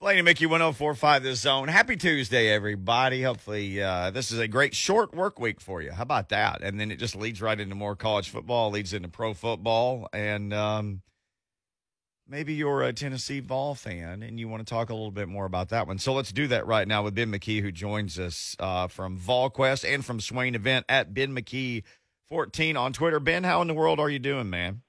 Blaine and Mickey 1045 The Zone. Happy Tuesday, everybody. Hopefully, uh, this is a great short work week for you. How about that? And then it just leads right into more college football, leads into pro football. And um, maybe you're a Tennessee Vol fan and you want to talk a little bit more about that one. So let's do that right now with Ben McKee, who joins us uh, from VolQuest and from Swain Event at Ben McKee 14 on Twitter. Ben, how in the world are you doing, man?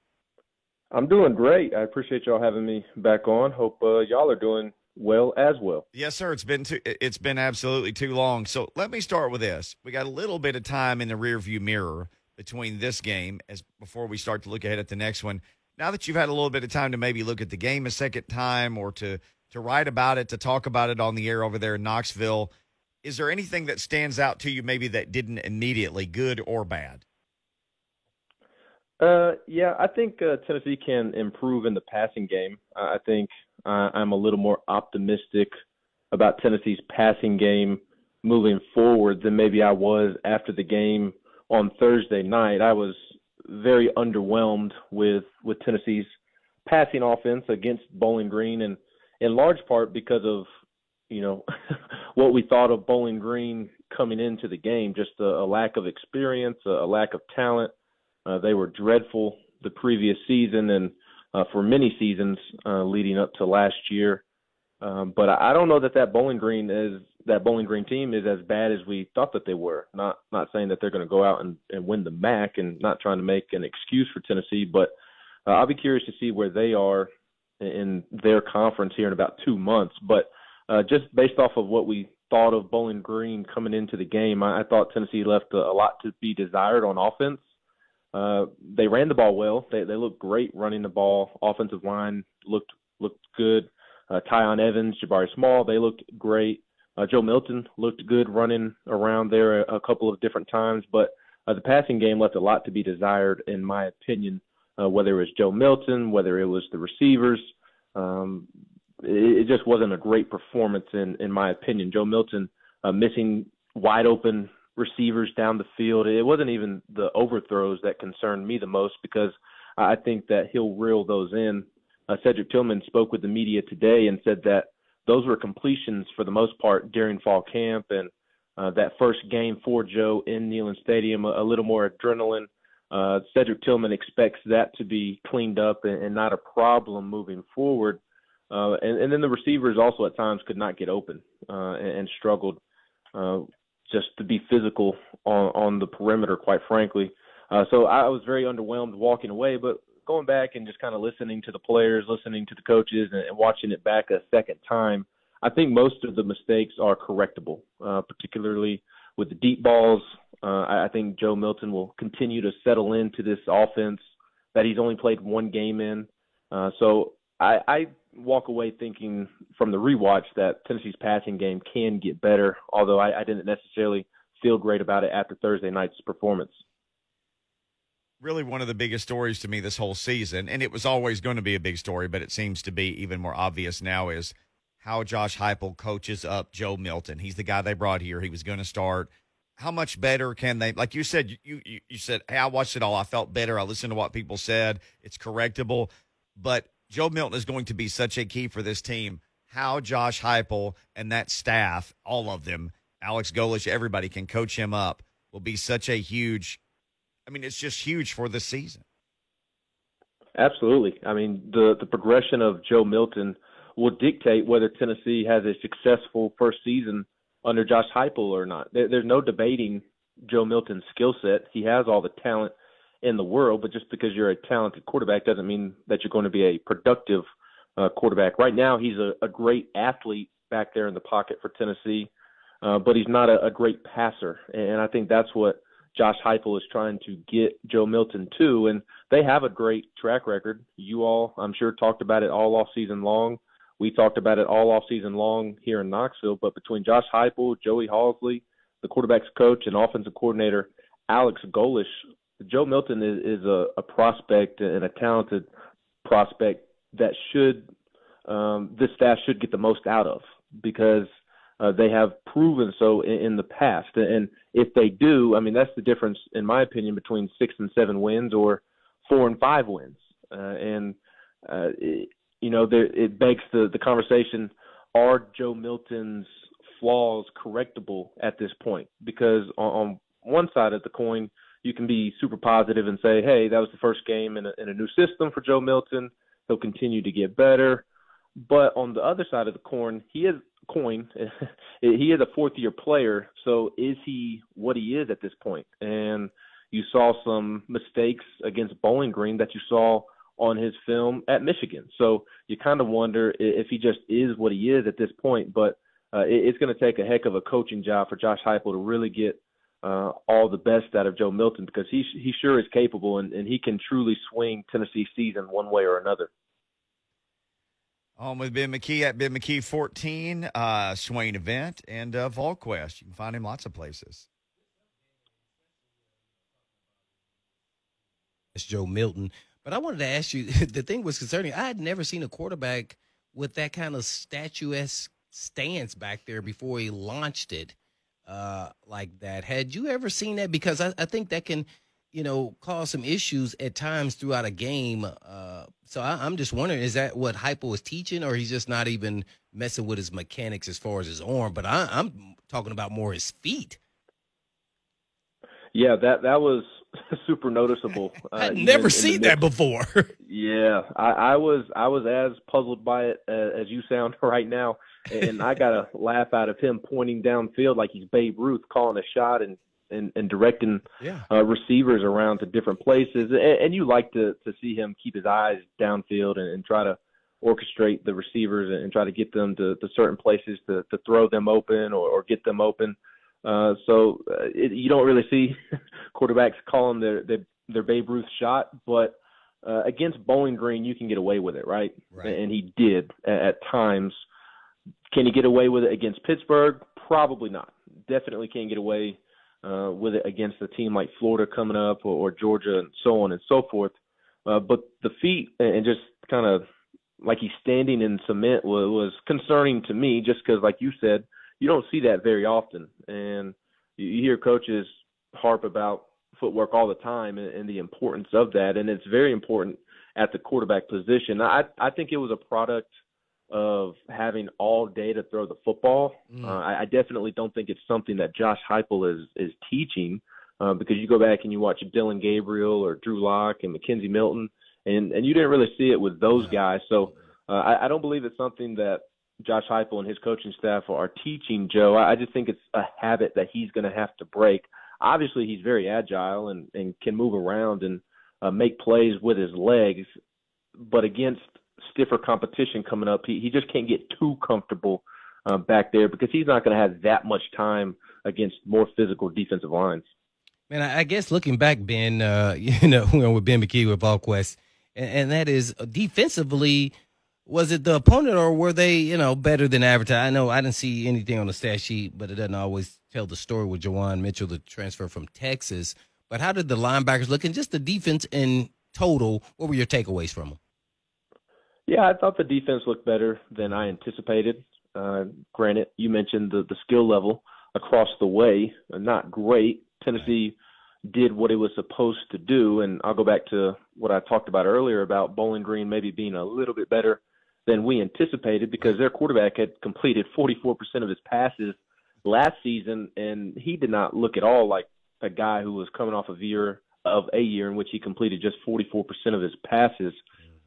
I'm doing great. I appreciate y'all having me back on. Hope uh, y'all are doing well as well. Yes, sir. It's been too, it's been absolutely too long. So let me start with this. We got a little bit of time in the rearview mirror between this game as before we start to look ahead at the next one. Now that you've had a little bit of time to maybe look at the game a second time or to to write about it, to talk about it on the air over there in Knoxville, is there anything that stands out to you maybe that didn't immediately, good or bad? Uh, yeah, I think uh, Tennessee can improve in the passing game. I think uh, I'm a little more optimistic about Tennessee's passing game moving forward than maybe I was after the game on Thursday night. I was very underwhelmed with with Tennessee's passing offense against Bowling Green, and in large part because of you know what we thought of Bowling Green coming into the game, just a, a lack of experience, a, a lack of talent. Uh, they were dreadful the previous season, and uh, for many seasons uh, leading up to last year. Um, but I, don't know that that Bowling Green is that Bowling Green team is as bad as we thought that they were. Not not saying that they're going to go out and, and win the MAC, and not trying to make an excuse for Tennessee, but uh, I'll be curious to see where they are in their conference here in about two months. But uh, just based off of what we thought of Bowling Green coming into the game, I, I thought Tennessee left a, a lot to be desired on offense. Uh, they ran the ball well. They they looked great running the ball. Offensive line looked looked good. Uh, Tiyon Evans, Jabari Small, they looked great. Uh, Joe Milton looked good running around there a, a couple of different times, but uh, the passing game left a lot to be desired, in my opinion. Uh, whether it was Joe Milton, whether it was the receivers, um, it, it just wasn't a great performance, in in my opinion. Joe Milton uh, missing wide open receivers down the field. It wasn't even the overthrows that concerned me the most because I think that he'll reel those in. Uh, Cedric Tillman spoke with the media today and said that those were completions for the most part during fall camp and uh, that first game for Joe in Neyland Stadium, a, a little more adrenaline. Uh, Cedric Tillman expects that to be cleaned up and, and not a problem moving forward. Uh, and, and then the receivers also at times could not get open uh, and, and struggled. Just to be physical on on the perimeter, quite frankly. Uh, so I was very underwhelmed walking away, but going back and just kind of listening to the players, listening to the coaches, and, and watching it back a second time, I think most of the mistakes are correctable, uh, particularly with the deep balls. Uh, I, I think Joe Milton will continue to settle into this offense that he's only played one game in. Uh, so I, I walk away thinking from the rewatch that Tennessee's passing game can get better, although I, I didn't necessarily feel great about it after Thursday night's performance. Really, one of the biggest stories to me this whole season, and it was always going to be a big story, but it seems to be even more obvious now, is how Josh Heupel coaches up Joe Milton. He's the guy they brought here. He was going to start. How much better can they? Like you said, you, you you said, "Hey, I watched it all. I felt better. I listened to what people said. It's correctable." But Joe Milton is going to be such a key for this team. How Josh Heupel and that staff, all of them, Alex Golesh, everybody can coach him up will be such a huge. I mean, it's just huge for the season. Absolutely. I mean, the the progression of Joe Milton will dictate whether Tennessee has a successful first season under Josh Heupel or not. There, there's no debating Joe Milton's skill set. He has all the talent in the world, but just because you're a talented quarterback doesn't mean that you're going to be a productive uh, quarterback. Right now, he's a, a great athlete back there in the pocket for Tennessee, uh, but he's not a, a great passer, and I think that's what Josh Heupel is trying to get Joe Milton to, and they have a great track record. You all, I'm sure, talked about it all off season long. We talked about it all off season long here in Knoxville, but between Josh Heupel, Joey Halzle, the quarterback's coach and offensive coordinator Alex Golesh, Joe Milton is, is a, a prospect and a talented prospect that should um, this staff should get the most out of because uh, they have proven so in, in the past. And if they do, I mean that's the difference, in my opinion, between six and seven wins or four and five wins. Uh, and uh, it, you know, there, it begs the the conversation are Joe Milton's flaws correctable at this point? Because on, on one side of the coin, you can be super positive and say, hey, that was the first game in a, in a new system for Joe Milton. He'll continue to get better. But on the other side of the coin, he is coin. he is a fourth year player. So is he what he is at this point? And you saw some mistakes against Bowling Green that you saw on his film at Michigan. So you kind of wonder if he just is what he is at this point. But uh, it's going to take a heck of a coaching job for Josh Heupel to really get uh, all the best out of Joe Milton because he he sure is capable and, and he can truly swing Tennessee season one way or another. On with Ben McKee at Ben McKee 14, uh, Swain event, and uh, VolQuest. You can find him lots of places. It's Joe Milton. But I wanted to ask you the thing was concerning. I had never seen a quarterback with that kind of statuesque stance back there before he launched it uh, like that. Had you ever seen that? Because I, I think that can you know, cause some issues at times throughout a game. Uh, so I, am just wondering, is that what Heupel is teaching, or he's just not even messing with his mechanics as far as his arm? But I, am talking about more his feet. Yeah, that that was super noticeable. Uh, I'd never in, seen in that before. yeah, I, I, was I was as puzzled by it uh, as you sound right now, and I got a laugh out of him pointing downfield like he's Babe Ruth calling a shot and and, and directing yeah. uh, receivers around to different places. And, and you like to to see him keep his eyes downfield and, and try to orchestrate the receivers and, and try to get them to, to certain places to, to throw them open or, or get them open. Uh, so uh, it, you don't really see quarterbacks calling their, their their Babe Ruth shot, but uh, against Bowling Green, you can get away with it, right? right. And he did at, at times. Can he get away with it against Pittsburgh? Probably not. Definitely can't get away uh, with it against a team like Florida coming up or, or Georgia and so on and so forth. Uh, but the feet and just kind of like he's standing in cement was, was concerning to me just because, like you said, you don't see that very often. And you, hear coaches harp about footwork all the time and, and the importance of that. And it's very important at the quarterback position. I, I think it was a product – of having all day to throw the football. Mm. Uh, I, I definitely don't think it's something that Josh Heupel is is teaching uh, because you go back and you watch Dillon Gabriel or Drew Lock and McKenzie Milton, and and you didn't really see it with those guys. So uh, I, I don't believe it's something that Josh Heupel and his coaching staff are teaching Joe. I, I just think it's a habit that he's going to have to break. Obviously, he's very agile and and can move around and uh, make plays with his legs, but against stiffer competition coming up, he he just can't get too comfortable uh, back there because he's not going to have that much time against more physical defensive lines. Man, I guess looking back, Ben, uh, you know, with Ben McKee with VolQuest, and, and that is uh, defensively, was it the opponent or were they, you know, better than advertised? I know I didn't see anything on the stat sheet, but it doesn't always tell the story with Juwan Mitchell, the transfer from Texas. But how did the linebackers look and just the defense in total? What were your takeaways from them? Yeah, I thought the defense looked better than I anticipated. Uh, granted, you mentioned the, the skill level across the way, not great. Tennessee did what it was supposed to do, and I'll go back to what I talked about earlier about Bowling Green maybe being a little bit better than we anticipated because their quarterback had completed 44% of his passes last season, and he did not look at all like a guy who was coming off of year of a year in which he completed just 44% of his passes.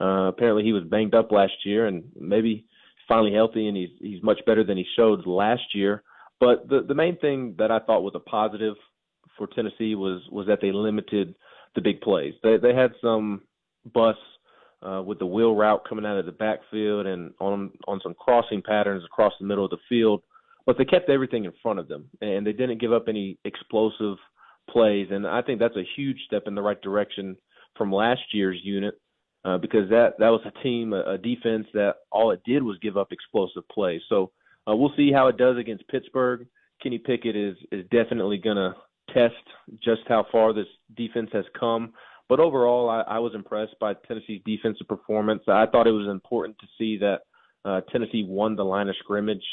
Uh, apparently, he was banged up last year, and maybe finally healthy, and he's he's much better than he showed last year. But the the main thing that I thought was a positive for Tennessee was was that they limited the big plays. They they had some busts uh, with the wheel route coming out of the backfield and on on some crossing patterns across the middle of the field, but they kept everything in front of them and they didn't give up any explosive plays. And I think that's a huge step in the right direction from last year's unit uh, because that that was a team, a, a, defense that all it did was give up explosive plays. So uh, we'll see how it does against Pittsburgh. Kenny Pickett is is definitely going to test just how far this defense has come. But overall, I, I was impressed by Tennessee's defensive performance. I thought it was important to see that uh, Tennessee won the line of scrimmage,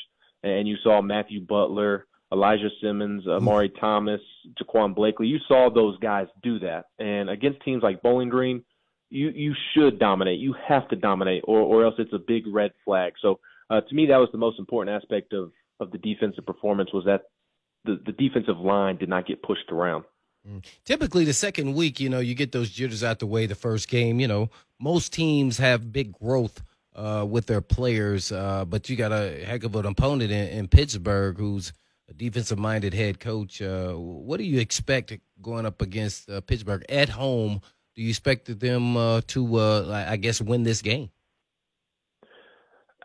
and you saw Matthew Butler, Elijah Simmons, Omari Thomas, Jaquan Blakely. You saw those guys do that, and against teams like Bowling Green, you you should dominate. You have to dominate, or or else it's a big red flag. So uh, to me, that was the most important aspect of of the defensive performance was that the the defensive line did not get pushed around. Mm. Typically, the second week, you know, you get those jitters out the way. The first game, you know, most teams have big growth uh, with their players, uh, but you got a heck of an opponent in, in Pittsburgh who's a defensive minded head coach. Uh, what do you expect going up against uh, Pittsburgh at home? Do you expect them uh, to, uh, I guess, win this game?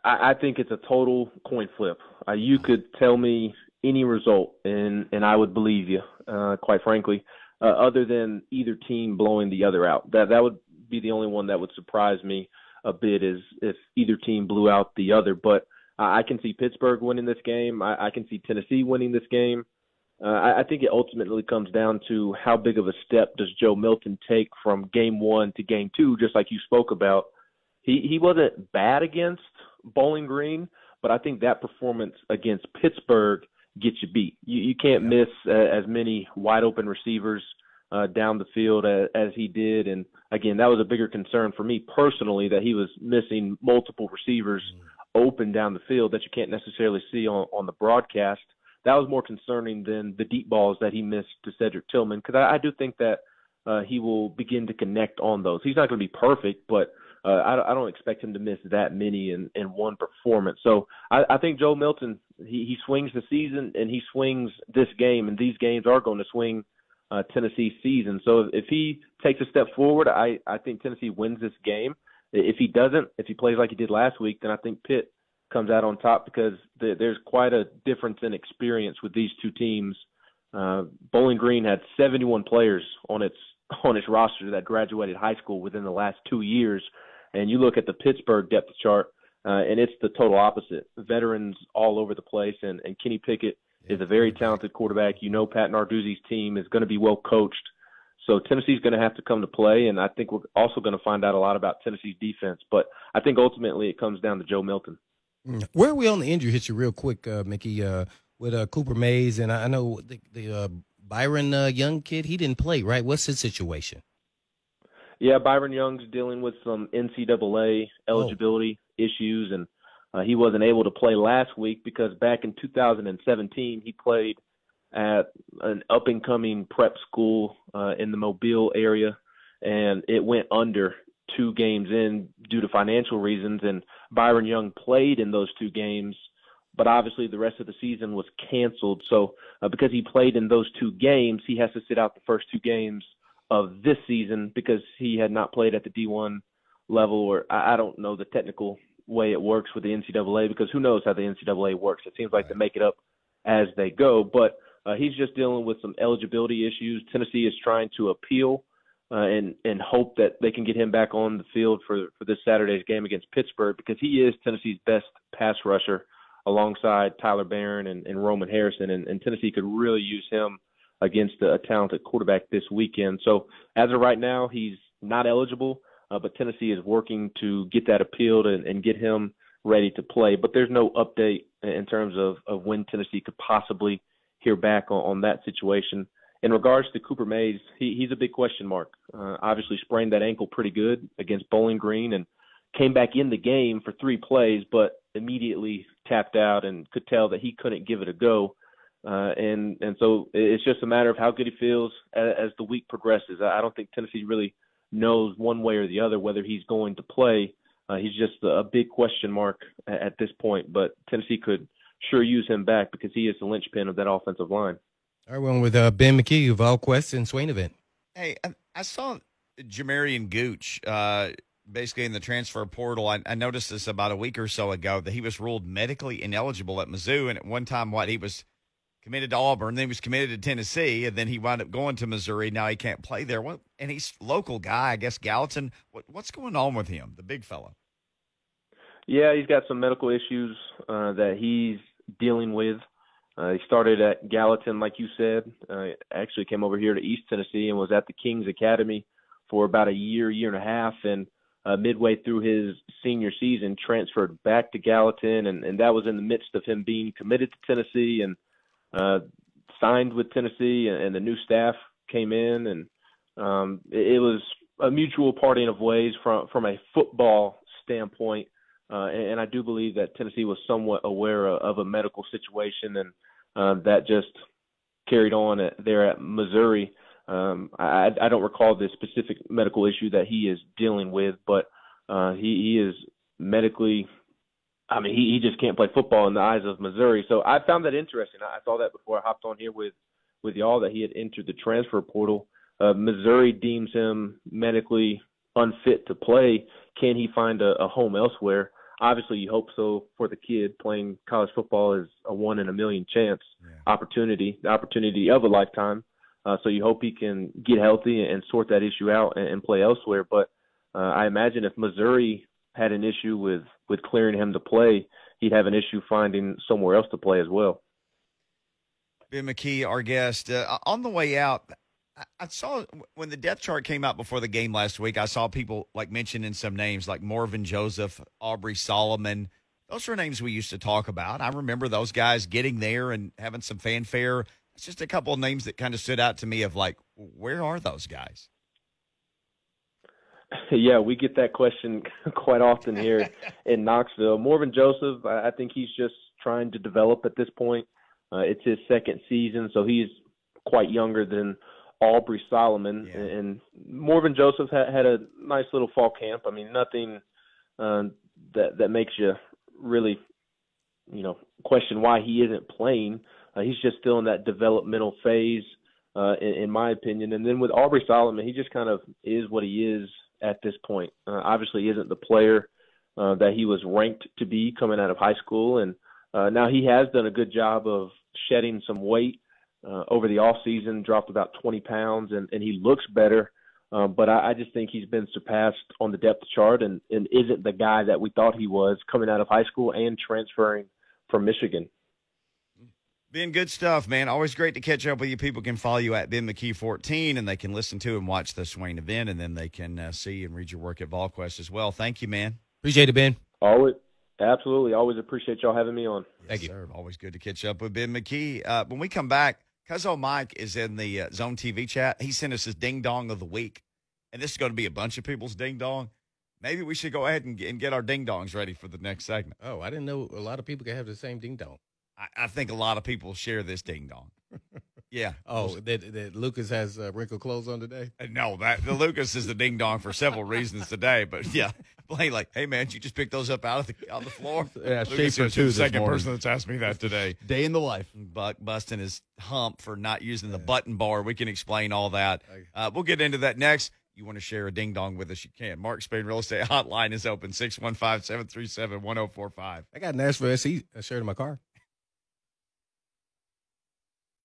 I, I think it's a total coin flip. Uh, you could tell me any result, and and I would believe you. Uh, quite frankly, uh, other than either team blowing the other out, that that would be the only one that would surprise me a bit is if either team blew out the other. But I can see Pittsburgh winning this game. I, I can see Tennessee winning this game. Uh, I, I think it ultimately comes down to how big of a step does Joe Milton take from game one to game two, just like you spoke about. He he wasn't bad against Bowling Green, but I think that performance against Pittsburgh gets you beat. You, you can't yeah. miss uh, as many wide open receivers uh, down the field as, as he did. And again, that was a bigger concern for me personally that he was missing multiple receivers mm. open down the field that you can't necessarily see on, on the broadcast. That was more concerning than the deep balls that he missed to Cedric Tillman because I, I do think that uh, he will begin to connect on those. He's not going to be perfect, but uh, I, I don't expect him to miss that many in, in one performance. So I, I think Joe Milton he, he swings the season and he swings this game, and these games are going to swing uh, Tennessee season. So if he takes a step forward, I I think Tennessee wins this game. If he doesn't, if he plays like he did last week, then I think Pitt comes out on top because the, there's quite a difference in experience with these two teams. Uh, Bowling Green had 71 players on its on its roster that graduated high school within the last two years, and you look at the Pittsburgh depth chart, uh, and it's the total opposite. Veterans all over the place, and, and Kenny Pickett is a very talented quarterback. You know, Pat Narduzzi's team is going to be well coached. So Tennessee's going to have to come to play, and I think we're also going to find out a lot about Tennessee's defense. But I think ultimately it comes down to Joe Milton. Where are we on the injury history, real quick, uh, Mickey? Uh, with uh, Cooper Mays, and I, know the, the uh, Byron uh, Young kid, he didn't play, right? What's his situation? Yeah, Byron Young's dealing with some NCAA eligibility oh. issues, and uh, he wasn't able to play last week because back in 2017 he played at an up and coming prep school uh, in the Mobile area, and it went under two games in due to financial reasons. And Byron Young played in those two games, but obviously the rest of the season was canceled. So uh, because he played in those two games, he has to sit out the first two games of this season because he had not played at the D1 level, or I, I don't know the technical way it works with the NCAA because who knows how the NCAA works? It seems like right. they make it up as they go, but uh, he's just dealing with some eligibility issues. Tennessee is trying to appeal uh, and and hope that they can get him back on the field for for this Saturday's game against Pittsburgh because he is Tennessee's best pass rusher alongside Tyler Baron and, and Roman Harrison, and, and Tennessee could really use him against a, a talented quarterback this weekend. So as of right now, he's not eligible, uh, but Tennessee is working to get that appealed and, and get him ready to play. But there's no update in terms of, of when Tennessee could possibly hear back on, on that situation. In regards to Cooper Mays, he, he's a big question mark. Uh, obviously, sprained that ankle pretty good against Bowling Green and came back in the game for three plays, but immediately tapped out and could tell that he couldn't give it a go. Uh, and and so it's just a matter of how good he feels as, as the week progresses. I don't think Tennessee really knows one way or the other whether he's going to play. Uh, he's just a big question mark at, at this point, but Tennessee could sure use him back because he is the linchpin of that offensive line. All right, well, with uh, Ben McKee of VolQuest and Swain event. Hey, I, I saw Jamarian Gooch uh, basically in the transfer portal. I, I, noticed this about a week or so ago that he was ruled medically ineligible at Mizzou, and at one time, what he was committed to Auburn, then he was committed to Tennessee, and then he wound up going to Missouri. Now he can't play there. What? And he's local guy, I guess. Gallatin. What, what's going on with him, the big fella? Yeah, he's got some medical issues uh, that he's dealing with. Uh, he started at Gallatin, like you said. Uh, actually, came over here to East Tennessee and was at the Kings Academy for about a year, year and a half, and uh, midway through his senior season, transferred back to Gallatin, and, and that was in the midst of him being committed to Tennessee and uh, signed with Tennessee, and, and the new staff came in, and um, it, it was a mutual parting of ways from from a football standpoint. uh, and, and I do believe that Tennessee was somewhat aware of, of a medical situation, and uh, that just carried on at, there at Missouri. Um, I, I don't recall the specific medical issue that he is dealing with, but uh, he, he is medically. I mean, he, he just can't play football in the eyes of Missouri. So I found that interesting. I saw that before I hopped on here with with y'all that he had entered the transfer portal. Uh, Missouri deems him medically unfit to play. Can he find a, a home elsewhere? Obviously, you hope so for the kid. Playing college football is a one in a million chance yeah. opportunity, the opportunity of a lifetime. Uh, so you hope he can get healthy and sort that issue out and, and play elsewhere. But uh, I imagine if Missouri had an issue with with clearing him to play, he'd have an issue finding somewhere else to play as well. Ben McKee, our guest, uh, on the way out. I saw when the depth chart came out before the game last week. I saw people like mentioning some names like Morven Joseph, Aubrey Solomon. Those are names we used to talk about. I remember those guys getting there and having some fanfare. It's just a couple of names that kind of stood out to me of like, where are those guys? Yeah, we get that question quite often here in Knoxville. Morven Joseph, I think he's just trying to develop at this point. Uh, it's his second season, so he's quite younger than Aubrey Solomon. Yeah. And Morven Joseph had, had a nice little fall camp. I mean, nothing uh, that that makes you really, you know, question why he isn't playing. Uh, he's just still in that developmental phase, uh, in, in my opinion. And then with Aubrey Solomon, he just kind of is what he is at this point. Uh, obviously, he isn't the player uh, that he was ranked to be coming out of high school, and uh, now he has done a good job of shedding some weight uh, over the off season, dropped about 20 pounds, and, and he looks better. Um, but I, I just think he's been surpassed on the depth chart and, and isn't the guy that we thought he was coming out of high school and transferring from Michigan. Ben, good stuff, man. Always great to catch up with you. People can follow you at Ben McKee 14 and they can listen to and watch the Swain event and then they can uh, see and read your work at VolQuest as well. Thank you, man. Appreciate it, Ben. Always. Absolutely. Always appreciate y'all having me on. Yes, Thank you. Sir. Always good to catch up with Ben McKee. Uh, when we come back, Cuzzo Mike is in the uh, Zone TV chat. He sent us his ding dong of the week, and this is going to be a bunch of people's ding dong. Maybe we should go ahead and, and get our ding dongs ready for the next segment. Oh, I didn't know a lot of people can have the same ding dong. I, I think a lot of people share this ding dong. Yeah. Oh, that, that Lucas has uh, wrinkled clothes on today. Uh, no, that the Lucas is the ding dong for several reasons today. But yeah, Blaine, like, hey man, you just picked those up out of the on the floor. Yeah, Lucas Schaefer too. The second morning. person that's asked me that today. Day in the life. Buck busting his hump for not using the button bar. We can explain all that. Uh, we'll get into that next. You want to share a ding dong with us, you can. Mark Spain Real Estate Hotline is open 615 737 1045. I got an Nashville SC shared in my car.